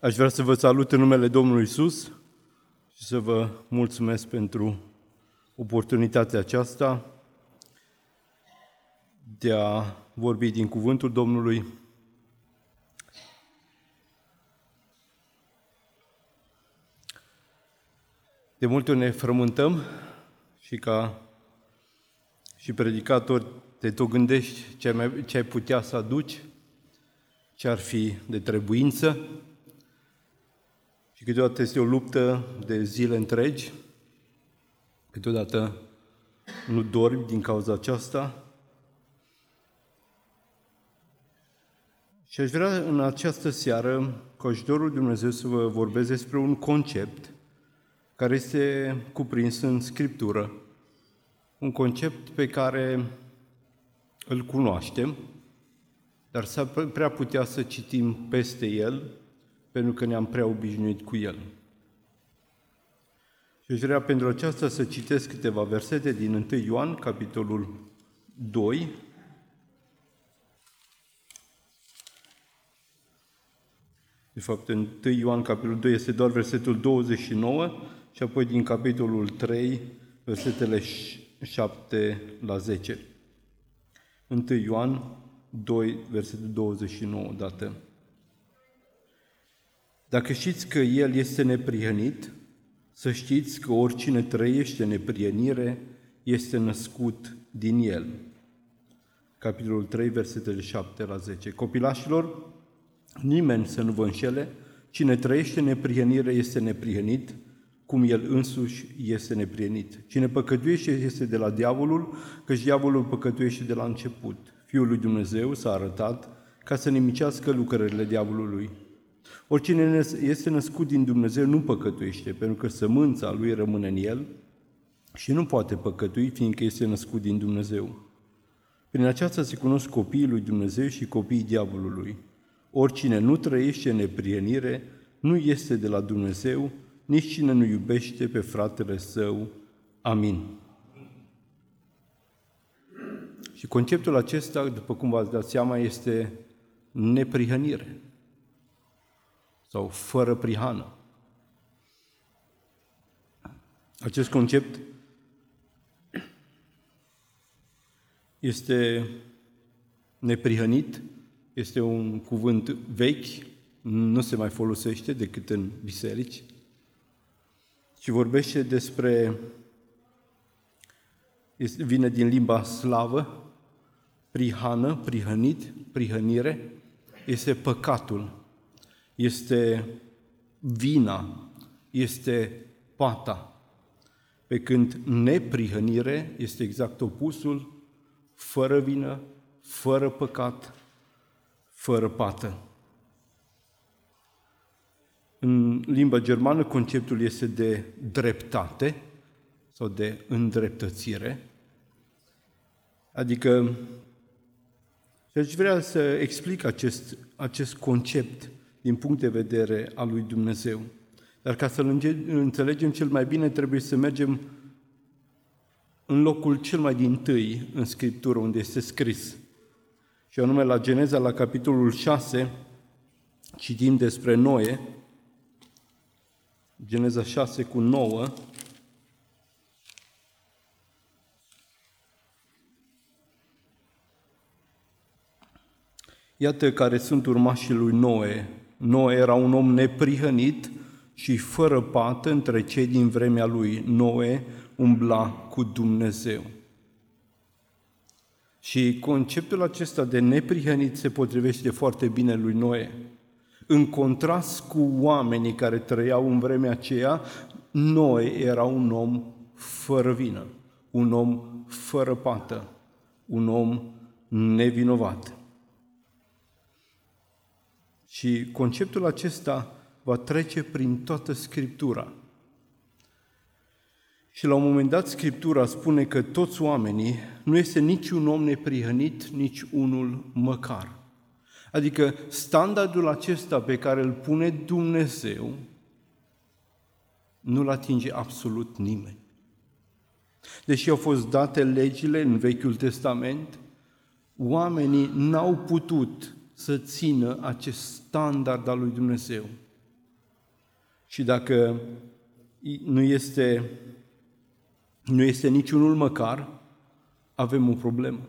Aș vrea să vă salut în numele Domnului Isus și să vă mulțumesc pentru oportunitatea aceasta de a vorbi din cuvântul Domnului. De multe ori ne frământăm și ca și predicator te tot gândești ce ai, mai, ce ai putea să aduci, ce ar fi de trebuință, și câteodată este o luptă de zile întregi, câteodată nu dormi din cauza aceasta. Și aș vrea în această seară, cu ajutorul Dumnezeu, să vă vorbesc despre un concept care este cuprins în Scriptură. Un concept pe care îl cunoaștem, dar s-ar prea putea să citim peste el pentru că ne-am prea obișnuit cu el. Și aș vrea pentru aceasta să citesc câteva versete din 1 Ioan, capitolul 2, De fapt, în 1 Ioan, capitolul 2, este doar versetul 29 și apoi din capitolul 3, versetele 7 la 10. 1 Ioan 2, versetul 29, dată. Dacă știți că El este neprihănit, să știți că oricine trăiește neprihănire este născut din El. Capitolul 3, versetele 7 la 10. Copilașilor, nimeni să nu vă înșele, cine trăiește neprihănire este neprihănit, cum el însuși este neprihănit. Cine păcătuiește este de la diavolul, căci diavolul păcătuiește de la început. Fiul lui Dumnezeu s-a arătat ca să nimicească lucrările diavolului. Oricine este născut din Dumnezeu nu păcătuiește, pentru că sămânța lui rămâne în el și nu poate păcătui, fiindcă este născut din Dumnezeu. Prin aceasta se cunosc copiii lui Dumnezeu și copiii diavolului. Oricine nu trăiește în neprienire nu este de la Dumnezeu, nici cine nu iubește pe fratele său. Amin. Și conceptul acesta, după cum v-ați dat seama, este neprihănire sau fără prihană. Acest concept este neprihănit, este un cuvânt vechi, nu se mai folosește decât în biserici, și vorbește despre, vine din limba slavă, prihană, prihănit, prihănire, este păcatul, este vina, este pata. Pe când neprihănire este exact opusul, fără vină, fără păcat, fără pată. În limba germană conceptul este de dreptate sau de îndreptățire, adică și aș vrea să explic acest, acest concept din punct de vedere al lui Dumnezeu. Dar ca să înțelegem cel mai bine, trebuie să mergem în locul cel mai din tâi în Scriptură, unde este scris. Și anume la Geneza, la capitolul 6, citim despre Noe, Geneza 6 cu 9, Iată care sunt urmașii lui Noe, Noe era un om neprihănit și fără pată între cei din vremea lui. Noe umbla cu Dumnezeu. Și conceptul acesta de neprihănit se potrivește foarte bine lui Noe. În contrast cu oamenii care trăiau în vremea aceea, Noe era un om fără vină, un om fără pată, un om nevinovat. Și conceptul acesta va trece prin toată Scriptura. Și la un moment dat Scriptura spune că toți oamenii, nu este niciun om neprihănit, nici unul măcar. Adică standardul acesta pe care îl pune Dumnezeu nu-l atinge absolut nimeni. Deși au fost date legile în Vechiul Testament, oamenii n-au putut să țină acest standard al lui Dumnezeu. Și dacă nu este, nu este niciunul măcar, avem o problemă.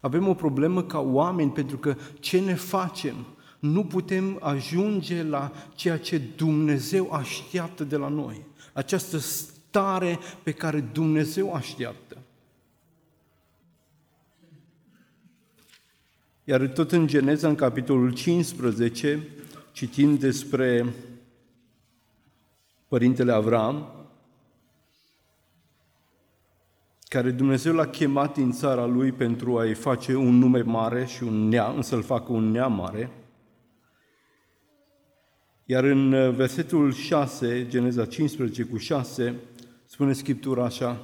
Avem o problemă ca oameni pentru că ce ne facem? Nu putem ajunge la ceea ce Dumnezeu așteaptă de la noi. Această stare pe care Dumnezeu așteaptă. Iar tot în Geneza, în capitolul 15, citim despre Părintele Avram, care Dumnezeu l-a chemat în țara lui pentru a-i face un nume mare și un neam, să-l facă un neam mare. Iar în uh, versetul 6, Geneza 15 cu 6, spune Scriptura așa,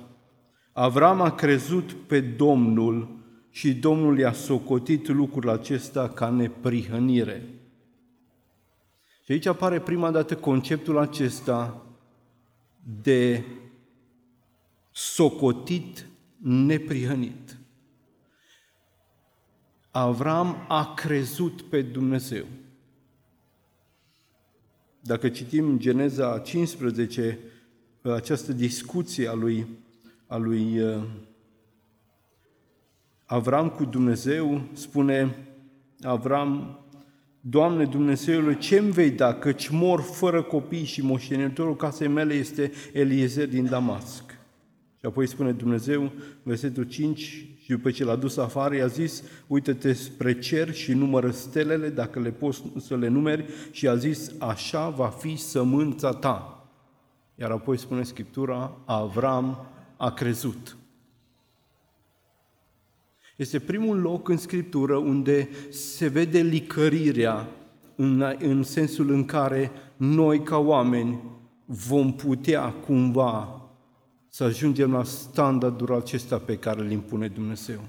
Avram a crezut pe Domnul și Domnul i-a socotit lucrul acesta ca neprihănire. Și aici apare prima dată conceptul acesta de socotit neprihănit. Avram a crezut pe Dumnezeu. Dacă citim Geneza 15, această discuție a lui, a lui uh, Avram cu Dumnezeu, spune Avram, Doamne Dumnezeule, ce îmi vei da, căci mor fără copii și moștenitorul casei mele este Eliezer din Damasc. Și apoi spune Dumnezeu, versetul 5, și după ce l-a dus afară, i-a zis, uite-te spre cer și numără stelele, dacă le poți să le numeri, și a zis, așa va fi sămânța ta. Iar apoi spune Scriptura, Avram a crezut. Este primul loc în Scriptură unde se vede licărirea în, în sensul în care noi ca oameni vom putea cumva să ajungem la standardul acesta pe care îl impune Dumnezeu,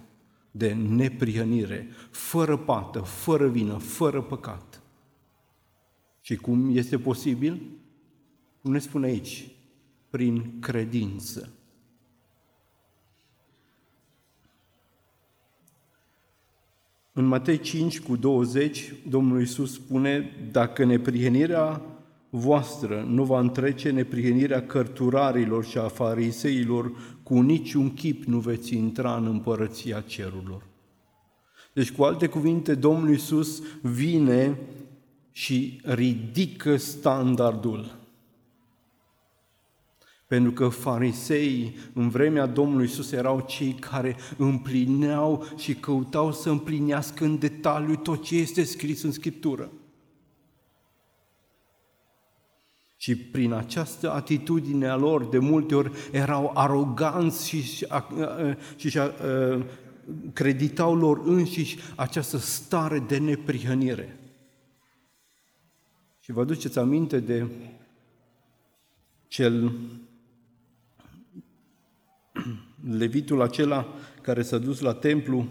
de neprihănire, fără pată, fără vină, fără păcat. Și cum este posibil? Cum ne spune aici? Prin credință. În Matei 5 cu 20, Domnul Iisus spune, dacă neprihănirea voastră nu va întrece neprihănirea cărturarilor și a fariseilor, cu niciun chip nu veți intra în împărăția cerurilor. Deci, cu alte cuvinte, Domnul Iisus vine și ridică standardul. Pentru că fariseii în vremea Domnului Iisus erau cei care împlineau și căutau să împlinească în detaliu tot ce este scris în Scriptură. Și prin această atitudine a lor, de multe ori erau aroganți și, și, și, și creditau lor înșiși această stare de neprihănire. Și vă aduceți aminte de cel levitul acela care s-a dus la templu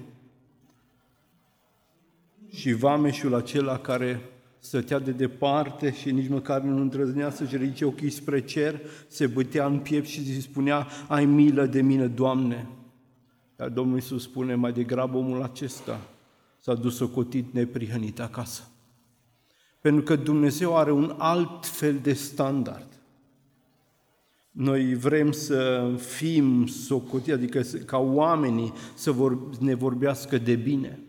și vameșul acela care stătea de departe și nici măcar nu îndrăznea să-și ridice ochii spre cer, se bătea în piept și îi spunea, ai milă de mine, Doamne. Dar Domnul Iisus spune, mai degrabă omul acesta s-a dus socotit neprihănit acasă. Pentru că Dumnezeu are un alt fel de standard. Noi vrem să fim socotiți, adică ca oamenii să vor, ne vorbească de bine.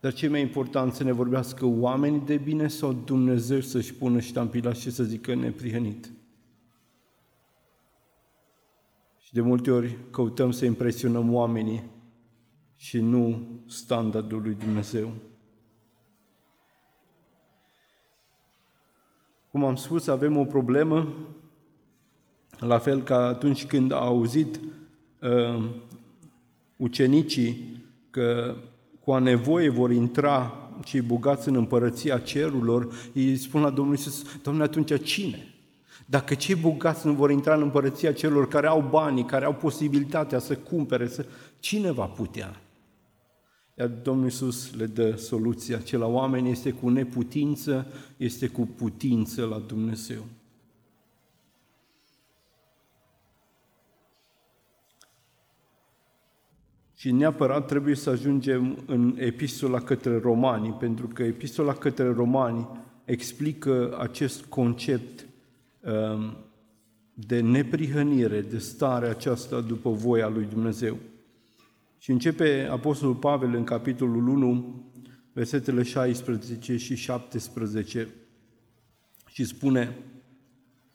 Dar ce mai important să ne vorbească oamenii de bine sau Dumnezeu să-și pună ștampila și să zică neprihănit? Și de multe ori căutăm să impresionăm oamenii și nu standardul lui Dumnezeu. Cum am spus, avem o problemă, la fel ca atunci când au auzit uh, ucenicii că cu a nevoie vor intra cei bogați în împărăția cerurilor, îi spun la Domnul Iisus, Domnule, atunci cine? Dacă cei bogați nu vor intra în împărăția celor care au banii, care au posibilitatea să cumpere, să... cine va putea? Iar Domnul Iisus le dă soluția. Ce la oameni este cu neputință, este cu putință la Dumnezeu. Și neapărat trebuie să ajungem în epistola către romani, pentru că epistola către romani explică acest concept um, de neprihănire, de stare aceasta după voia lui Dumnezeu. Și începe Apostolul Pavel în capitolul 1, versetele 16 și 17 și spune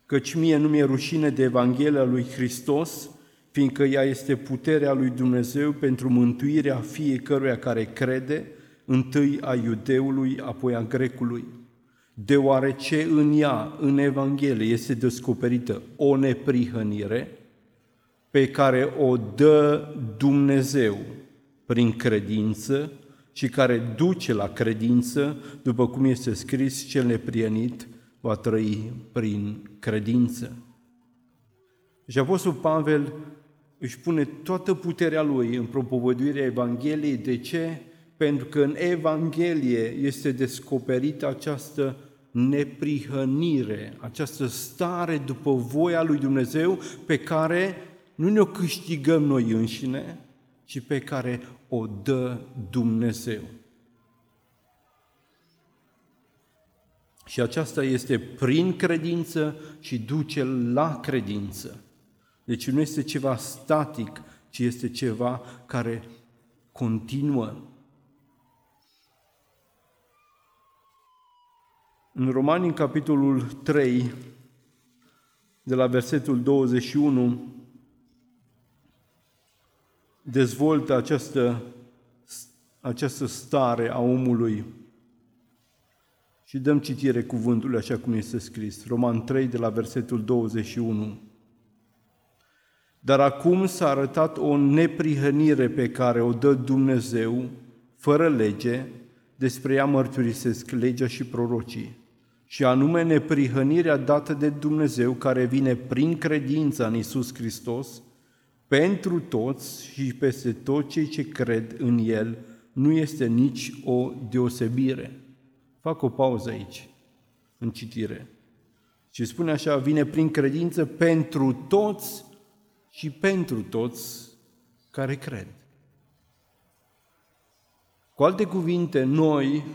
Căci mie nu mi-e rușine de Evanghelia lui Hristos, fiindcă ea este puterea lui Dumnezeu pentru mântuirea fiecăruia care crede, întâi a iudeului, apoi a grecului. Deoarece în ea, în Evanghelie, este descoperită o neprihănire pe care o dă Dumnezeu prin credință și care duce la credință, după cum este scris, cel neprienit va trăi prin credință. Și Apostol Pavel își pune toată puterea lui în propovăduirea Evangheliei. De ce? Pentru că în Evanghelie este descoperită această neprihănire, această stare după voia lui Dumnezeu pe care nu ne-o câștigăm noi înșine, ci pe care o dă Dumnezeu. Și aceasta este prin credință și duce la credință. Deci nu este ceva static, ci este ceva care continuă. În Romani, în capitolul 3, de la versetul 21, dezvoltă această, această stare a omului și dăm citire cuvântului așa cum este scris. Roman 3, de la versetul 21. Dar acum s-a arătat o neprihănire pe care o dă Dumnezeu, fără lege, despre ea mărturisesc legea și prorocii, și anume neprihănirea dată de Dumnezeu care vine prin credința în Isus Hristos, pentru toți și peste toți cei ce cred în El, nu este nici o deosebire. Fac o pauză aici, în citire. Și spune așa, vine prin credință pentru toți și pentru toți care cred. Cu alte cuvinte, noi,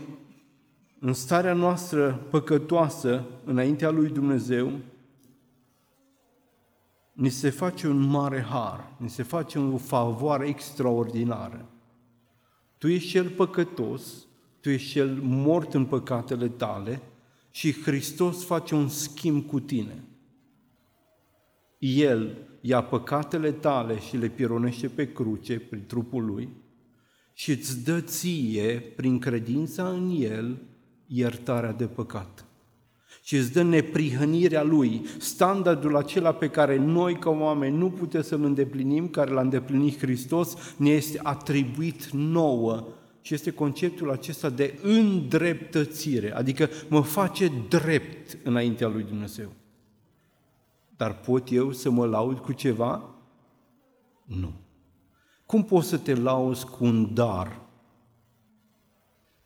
în starea noastră păcătoasă înaintea lui Dumnezeu, ni se face un mare har, ni se face o favoare extraordinară. Tu ești cel păcătos, tu ești cel mort în păcatele tale și Hristos face un schimb cu tine. El ia păcatele tale și le pironește pe cruce prin trupul lui și îți dă ție, prin credința în El, iertarea de păcat. Și îți dă neprihănirea Lui, standardul acela pe care noi ca oameni nu putem să-L îndeplinim, care l-a îndeplinit Hristos, ne este atribuit nouă și este conceptul acesta de îndreptățire, adică mă face drept înaintea lui Dumnezeu. Dar pot eu să mă laud cu ceva? Nu. Cum poți să te lauzi cu un dar?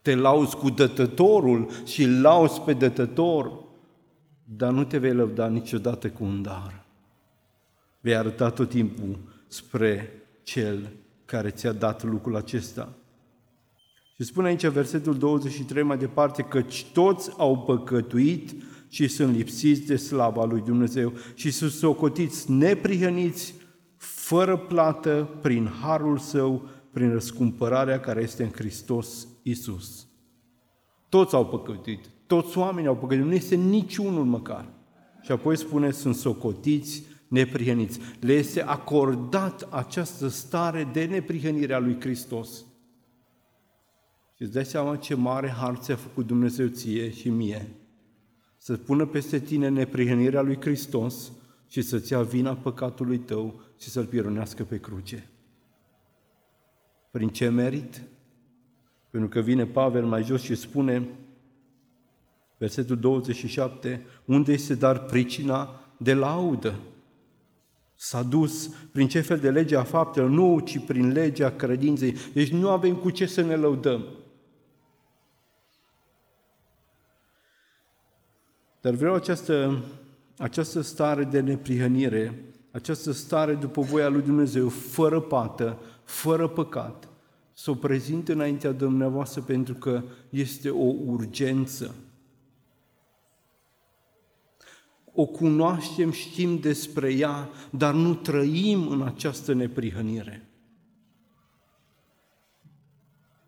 Te lauzi cu dătătorul și lauzi pe dătător, dar nu te vei lăuda niciodată cu un dar. Vei arăta tot timpul spre Cel care ți-a dat lucrul acesta. Și spune aici versetul 23 mai departe, căci toți au păcătuit și sunt lipsiți de slava lui Dumnezeu și sunt socotiți neprihăniți, fără plată, prin harul său, prin răscumpărarea care este în Hristos Isus. Toți au păcătuit, toți oamenii au păcătuit, nu este niciunul măcar. Și apoi spune, sunt socotiți, neprihăniți. Le este acordat această stare de neprihănire a lui Hristos. Și îți dai seama ce mare har ți-a făcut Dumnezeu ție și mie. Să pună peste tine neprihănirea lui Hristos și să-ți ia vina păcatului tău și să-l pironească pe cruce. Prin ce merit? Pentru că vine Pavel mai jos și spune, versetul 27, unde este dar pricina de laudă? S-a dus prin ce fel de lege a faptelor? Nu, ci prin legea credinței. Deci nu avem cu ce să ne lăudăm. Dar vreau această, această stare de neprihănire, această stare după voia lui Dumnezeu, fără pată, fără păcat, să o prezint înaintea dumneavoastră pentru că este o urgență. o cunoaștem, știm despre ea, dar nu trăim în această neprihănire.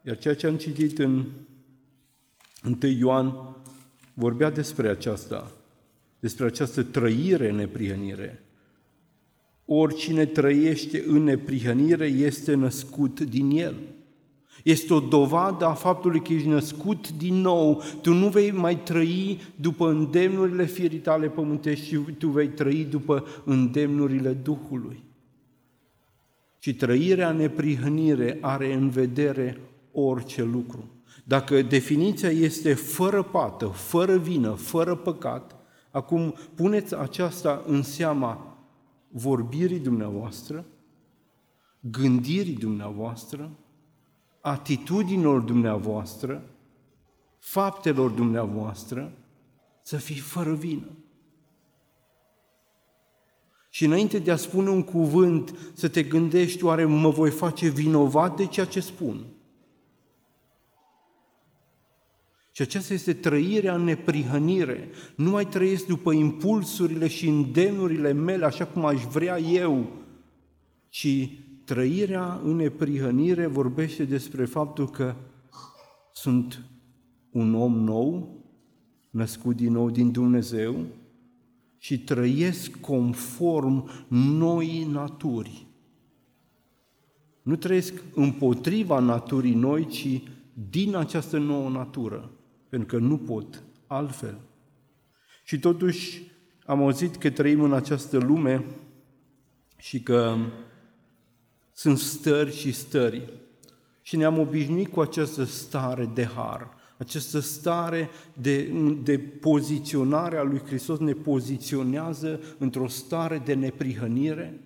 Iar ceea ce am citit în 1 Ioan vorbea despre aceasta, despre această trăire în neprihănire. Oricine trăiește în neprihănire este născut din el. Este o dovadă a faptului că ești născut din nou. Tu nu vei mai trăi după îndemnurile firii tale pământești, ci tu vei trăi după îndemnurile Duhului. Și trăirea neprihănire are în vedere orice lucru. Dacă definiția este fără pată, fără vină, fără păcat, acum puneți aceasta în seama vorbirii dumneavoastră, gândirii dumneavoastră, atitudinilor dumneavoastră, faptelor dumneavoastră, să fii fără vină. Și înainte de a spune un cuvânt, să te gândești, oare mă voi face vinovat de ceea ce spun? Și aceasta este trăirea în neprihănire. Nu mai trăiesc după impulsurile și îndemnurile mele, așa cum aș vrea eu, ci trăirea în neprihănire vorbește despre faptul că sunt un om nou, născut din nou din Dumnezeu și trăiesc conform noi naturi. Nu trăiesc împotriva naturii noi, ci din această nouă natură pentru că nu pot altfel. Și totuși am auzit că trăim în această lume și că sunt stări și stări. Și ne-am obișnuit cu această stare de har, această stare de, de poziționare a lui Hristos ne poziționează într-o stare de neprihănire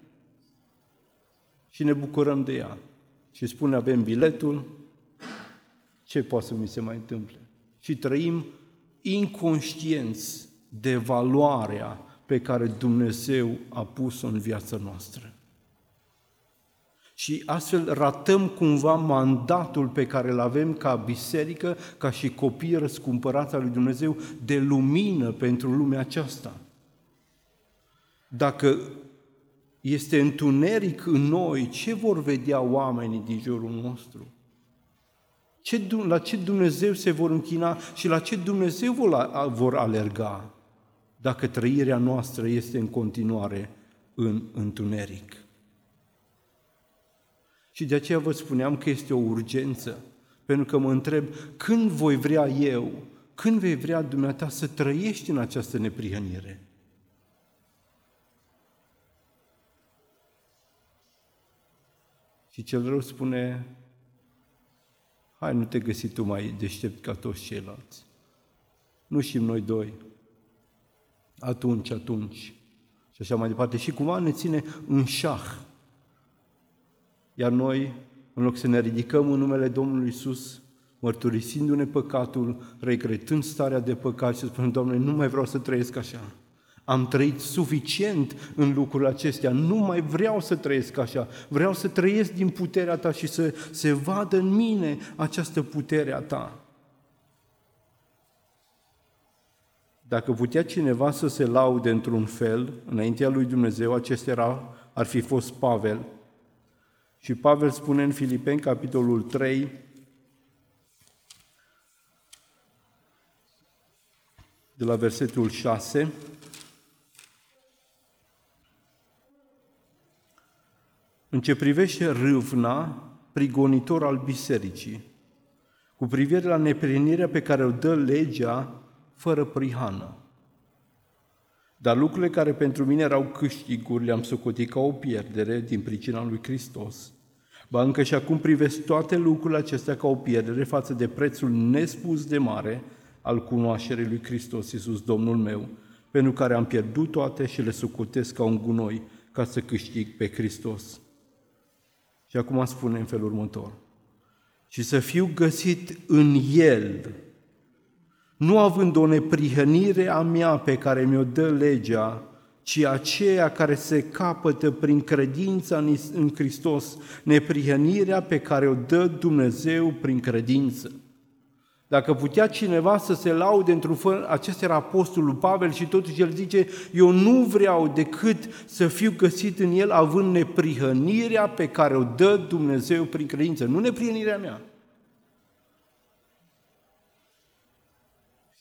și ne bucurăm de ea. Și spune, avem biletul, ce poate să mi se mai întâmple? Și trăim inconștienți de valoarea pe care Dumnezeu a pus-o în viața noastră. Și astfel ratăm cumva mandatul pe care îl avem ca biserică, ca și copii răscumpărați al lui Dumnezeu, de lumină pentru lumea aceasta. Dacă este întuneric în noi, ce vor vedea oamenii din jurul nostru? Ce, la ce Dumnezeu se vor închina și la ce Dumnezeu vor alerga dacă trăirea noastră este în continuare în întuneric. Și de aceea vă spuneam că este o urgență, pentru că mă întreb când voi vrea eu, când vei vrea dumneata să trăiești în această neprihănire? Și cel rău spune, hai, nu te găsi tu mai deștept ca toți ceilalți. Nu știm noi doi. Atunci, atunci. Și așa mai departe. Și cumva ne ține în șah. Iar noi, în loc să ne ridicăm în numele Domnului Isus, mărturisindu-ne păcatul, regretând starea de păcat și spunem, Doamne, nu mai vreau să trăiesc așa. Am trăit suficient în lucrurile acestea, nu mai vreau să trăiesc așa, vreau să trăiesc din puterea ta și să se vadă în mine această putere a ta. Dacă putea cineva să se laude într-un fel înaintea lui Dumnezeu, acesta era, ar fi fost Pavel. Și Pavel spune în Filipeni, capitolul 3, de la versetul 6, În ce privește râvna, prigonitor al bisericii, cu privire la neprinirea pe care o dă legea fără prihană. Dar lucrurile care pentru mine erau câștiguri le-am socotit ca o pierdere din pricina lui Hristos. Ba încă și acum privesc toate lucrurile acestea ca o pierdere față de prețul nespus de mare al cunoașterii lui Hristos Iisus, Domnul meu, pentru care am pierdut toate și le socotesc ca un gunoi ca să câștig pe Hristos. Și acum spune în felul următor. Și să fiu găsit în El, nu având o neprihănire a mea pe care mi-o dă legea, ci aceea care se capătă prin credința în Hristos, neprihănirea pe care o dă Dumnezeu prin credință. Dacă putea cineva să se laude într-un fel, acesta era apostolul Pavel și totuși el zice, eu nu vreau decât să fiu găsit în el având neprihănirea pe care o dă Dumnezeu prin credință, nu neprihănirea mea.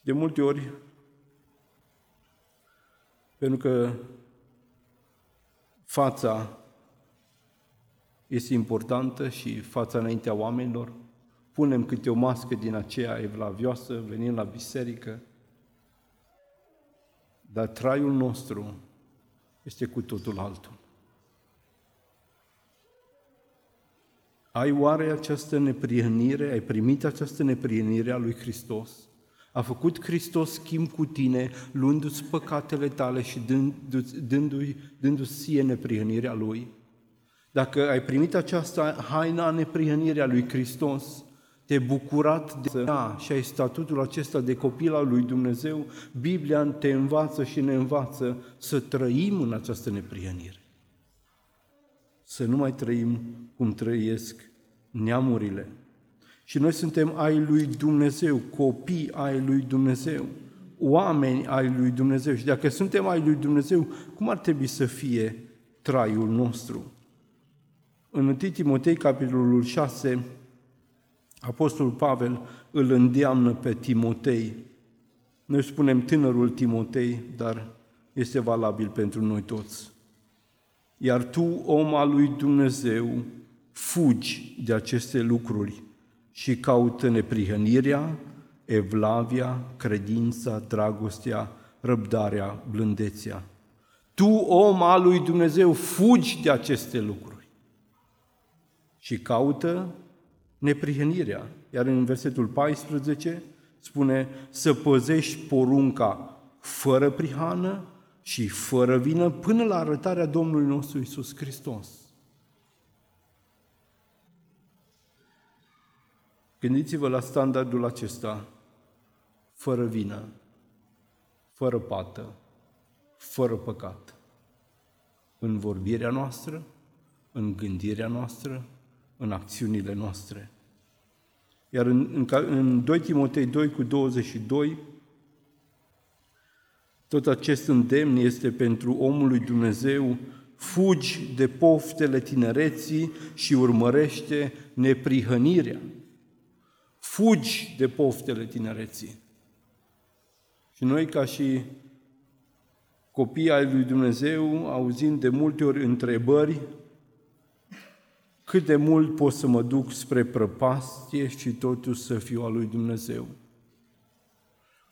De multe ori, pentru că fața este importantă și fața înaintea oamenilor, punem câte o mască din aceea evlavioasă, venim la biserică, dar traiul nostru este cu totul altul. Ai oare această neprihănire, ai primit această neprihănire a lui Hristos? A făcut Hristos schimb cu tine, luându-ți păcatele tale și dându-ți, dându-ți ție neprihănirea Lui? Dacă ai primit această haină a neprihănirii a lui Hristos, te bucurat de ea și ai statutul acesta de copil al lui Dumnezeu, Biblia te învață și ne învață să trăim în această neprihănire. Să nu mai trăim cum trăiesc neamurile. Și noi suntem ai lui Dumnezeu, copii ai lui Dumnezeu, oameni ai lui Dumnezeu. Și dacă suntem ai lui Dumnezeu, cum ar trebui să fie traiul nostru? În 1 Timotei, capitolul 6, Apostolul Pavel îl îndeamnă pe Timotei. Noi spunem tânărul Timotei, dar este valabil pentru noi toți. Iar tu, om al lui Dumnezeu, fugi de aceste lucruri și caută neprihănirea, evlavia, credința, dragostea, răbdarea, blândețea. Tu, om al lui Dumnezeu, fugi de aceste lucruri și caută neprihănirea. Iar în versetul 14 spune să păzești porunca fără prihană și fără vină până la arătarea Domnului nostru Isus Hristos. Gândiți-vă la standardul acesta, fără vină, fără pată, fără păcat, în vorbirea noastră, în gândirea noastră, în acțiunile noastre. Iar în, în, în 2 Timotei 2 cu 22, tot acest îndemn este pentru omul lui Dumnezeu, fugi de poftele tinereții și urmărește neprihănirea. Fugi de poftele tinereții. Și noi, ca și copii ai lui Dumnezeu, auzim de multe ori întrebări cât de mult pot să mă duc spre prăpastie și totuși să fiu al lui Dumnezeu.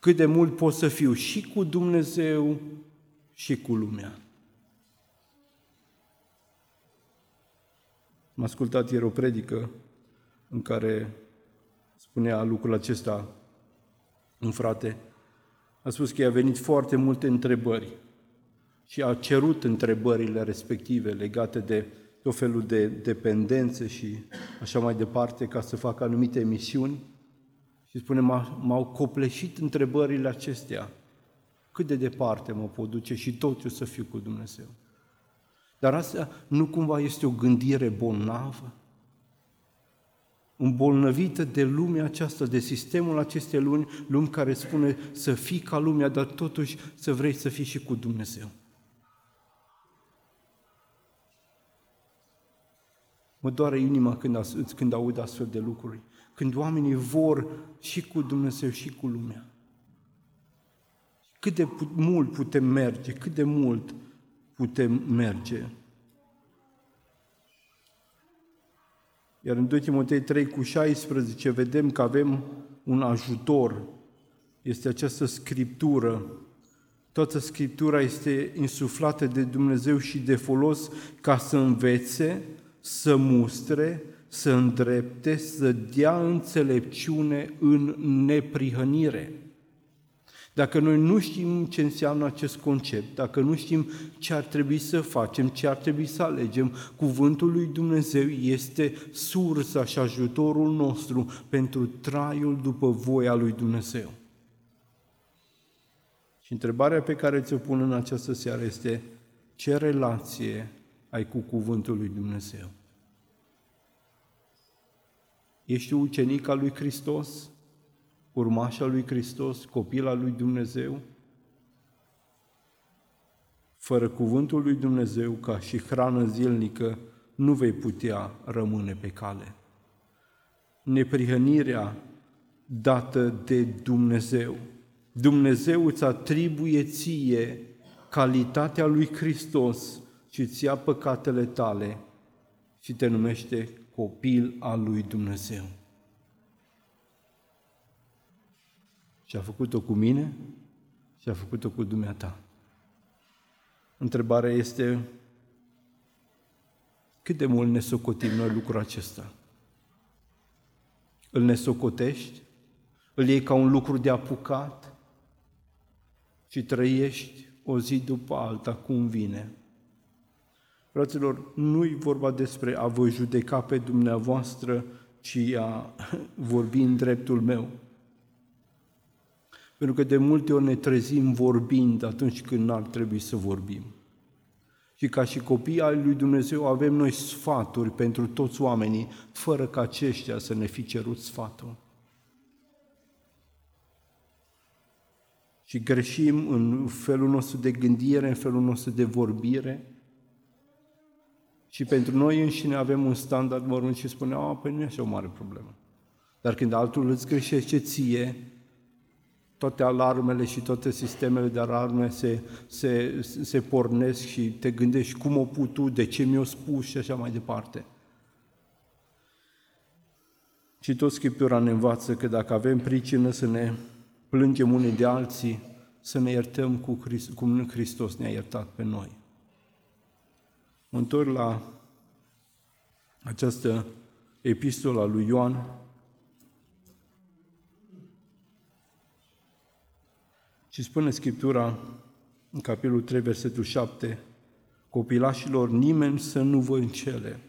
Cât de mult pot să fiu și cu Dumnezeu și cu lumea. Am ascultat ieri o predică în care spunea lucrul acesta un frate. A spus că i-a venit foarte multe întrebări și a cerut întrebările respective legate de tot felul de dependențe și așa mai departe ca să facă anumite emisiuni. Și spune, m-au copleșit întrebările acestea. Cât de departe mă pot duce și tot eu să fiu cu Dumnezeu. Dar asta nu cumva este o gândire bolnavă? Îmbolnăvită de lumea aceasta, de sistemul acestei lumi, lumi care spune să fii ca lumea, dar totuși să vrei să fii și cu Dumnezeu. Mă doare inima când, când aud astfel de lucruri. Când oamenii vor și cu Dumnezeu și cu lumea. Cât de mult putem merge, cât de mult putem merge. Iar în 2 Timotei 3 cu 16 vedem că avem un ajutor. Este această scriptură. Toată scriptura este insuflată de Dumnezeu și de folos ca să învețe, să mustre, să îndrepte, să dea înțelepciune în neprihănire. Dacă noi nu știm ce înseamnă acest concept, dacă nu știm ce ar trebui să facem, ce ar trebui să alegem, cuvântul lui Dumnezeu este sursa și ajutorul nostru pentru traiul după voia lui Dumnezeu. Și întrebarea pe care ți-o pun în această seară este ce relație ai cu cuvântul lui Dumnezeu. Ești ucenic al lui Hristos? urmașa lui Hristos, copila lui Dumnezeu, fără cuvântul lui Dumnezeu ca și hrană zilnică, nu vei putea rămâne pe cale. Neprihănirea dată de Dumnezeu. Dumnezeu îți atribuie ție calitatea lui Hristos și îți ia păcatele tale și te numește copil al lui Dumnezeu. Și a făcut-o cu mine și a făcut-o cu dumneata. Întrebarea este, cât de mult ne socotim noi lucrul acesta? Îl nesocotești? Îl iei ca un lucru de apucat? Și trăiești o zi după alta cum vine? Fraților, nu-i vorba despre a vă judeca pe dumneavoastră, ci a vorbi în dreptul meu. Pentru că de multe ori ne trezim vorbind atunci când n-ar trebui să vorbim. Și ca și copii ai lui Dumnezeu avem noi sfaturi pentru toți oamenii, fără ca aceștia să ne fi cerut sfatul. Și greșim în felul nostru de gândire, în felul nostru de vorbire. Și pentru noi înșine avem un standard mărunt și spunem, a, păi nu e așa o mare problemă. Dar când altul îți greșește ție, toate alarmele și toate sistemele de alarme se, se, se pornesc și te gândești cum o putut, de ce mi-o spus și așa mai departe. Și tot Scriptura ne învață că dacă avem pricină să ne plângem unii de alții, să ne iertăm cu Christ, cum Hristos ne-a iertat pe noi. Mă întorc la această epistola a lui Ioan, Și spune Scriptura în capitolul 3, versetul 7, copilașilor, nimeni să nu vă încele.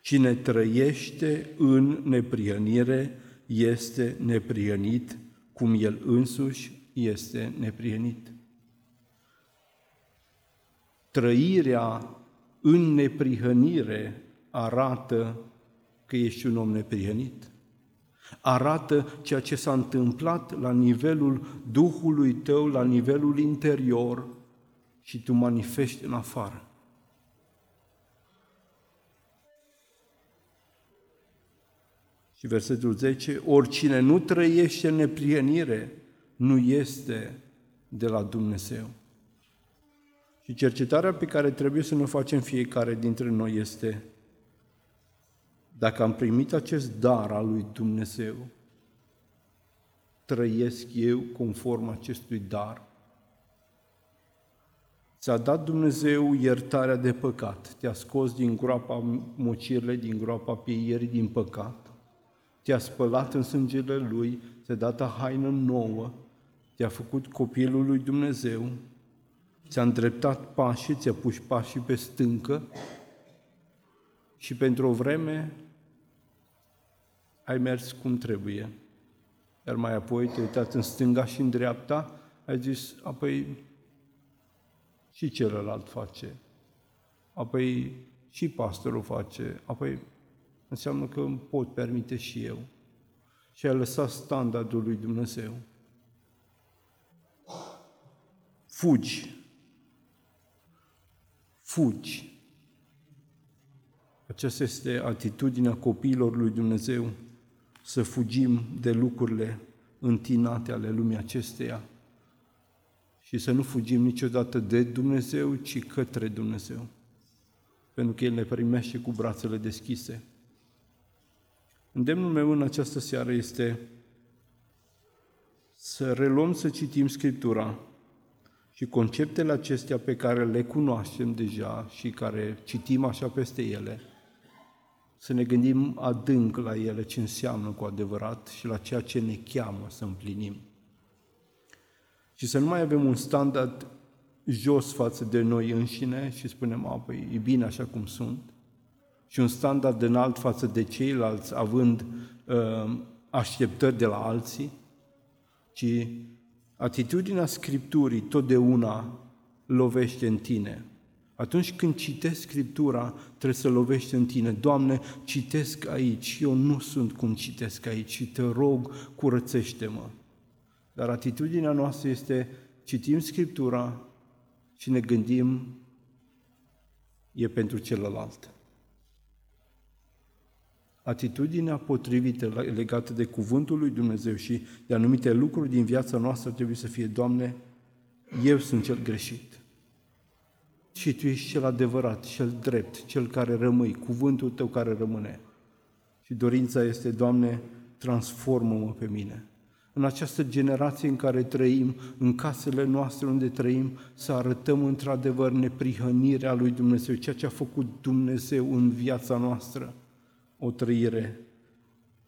Cine trăiește în neprihănire este neprihănit, cum el însuși este neprihănit. Trăirea în neprihănire arată că ești un om neprihănit arată ceea ce s-a întâmplat la nivelul Duhului tău, la nivelul interior și tu manifesti în afară. Și versetul 10, oricine nu trăiește în neprienire, nu este de la Dumnezeu. Și cercetarea pe care trebuie să ne facem fiecare dintre noi este dacă am primit acest dar al lui Dumnezeu, trăiesc eu conform acestui dar. Ți-a dat Dumnezeu iertarea de păcat, te-a scos din groapa mocirile, din groapa pieierii, din păcat, te-a spălat în sângele Lui, ți-a dat o haină nouă, te-a făcut copilul lui Dumnezeu, ți-a îndreptat pașii, ți-a pus pașii pe stâncă și pentru o vreme ai mers cum trebuie. Iar mai apoi te uitat în stânga și în dreapta, ai zis, apoi și celălalt face, apoi și pastorul face, apoi înseamnă că îmi pot permite și eu. Și ai lăsat standardul lui Dumnezeu. Fugi. Fugi. Aceasta este atitudinea copiilor lui Dumnezeu să fugim de lucrurile întinate ale lumii acesteia și să nu fugim niciodată de Dumnezeu, ci către Dumnezeu, pentru că El ne primește cu brațele deschise. Îndemnul meu în această seară este să reluăm să citim Scriptura și conceptele acestea pe care le cunoaștem deja și care citim așa peste ele – să ne gândim adânc la ele ce înseamnă cu adevărat și la ceea ce ne cheamă să împlinim. Și să nu mai avem un standard jos față de noi înșine și spunem, a, păi e bine așa cum sunt, și un standard înalt față de ceilalți, având uh, așteptări de la alții, ci atitudinea Scripturii totdeauna lovește în tine. Atunci când citesc Scriptura, trebuie să lovești în tine. Doamne, citesc aici, eu nu sunt cum citesc aici și te rog, curățește-mă. Dar atitudinea noastră este, citim Scriptura și ne gândim, e pentru celălalt. Atitudinea potrivită legată de cuvântul lui Dumnezeu și de anumite lucruri din viața noastră trebuie să fie, Doamne, eu sunt cel greșit. Și Tu ești cel adevărat, cel drept, cel care rămâi, cuvântul Tău care rămâne. Și dorința este, Doamne, transformă-mă pe mine. În această generație în care trăim, în casele noastre unde trăim, să arătăm într-adevăr neprihănirea lui Dumnezeu, ceea ce a făcut Dumnezeu în viața noastră. O trăire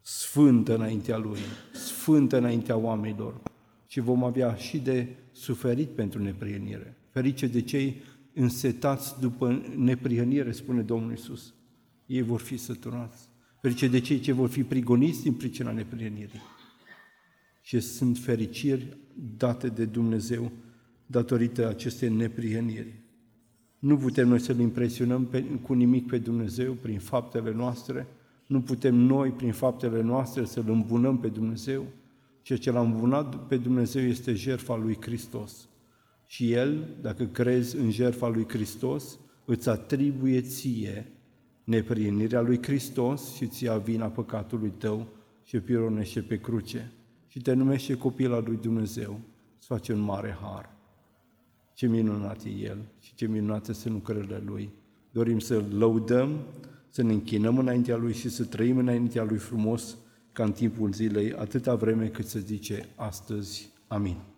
sfântă înaintea Lui, sfântă înaintea oamenilor. Și vom avea și de suferit pentru neprihănire. Ferice de cei însetați după neprihănire, spune Domnul Isus. Ei vor fi săturați. Ferice de cei ce vor fi prigoniți din pricina neprihănirii. Și sunt fericiri date de Dumnezeu datorită acestei neprihăniri. Nu putem noi să-L impresionăm pe, cu nimic pe Dumnezeu prin faptele noastre, nu putem noi prin faptele noastre să-L îmbunăm pe Dumnezeu, ceea ce l-a îmbunat pe Dumnezeu este jertfa lui Hristos. Și El, dacă crezi în jertfa lui Hristos, îți atribuie ție neprinirea lui Hristos și ți-a vina păcatului tău și pironește pe cruce și te numește copil al lui Dumnezeu. Îți face un mare har. Ce minunat e El și ce minunate sunt lucrările Lui. Dorim să-L lăudăm, să ne închinăm înaintea Lui și să trăim înaintea Lui frumos ca în timpul zilei, atâta vreme cât se zice astăzi. Amin.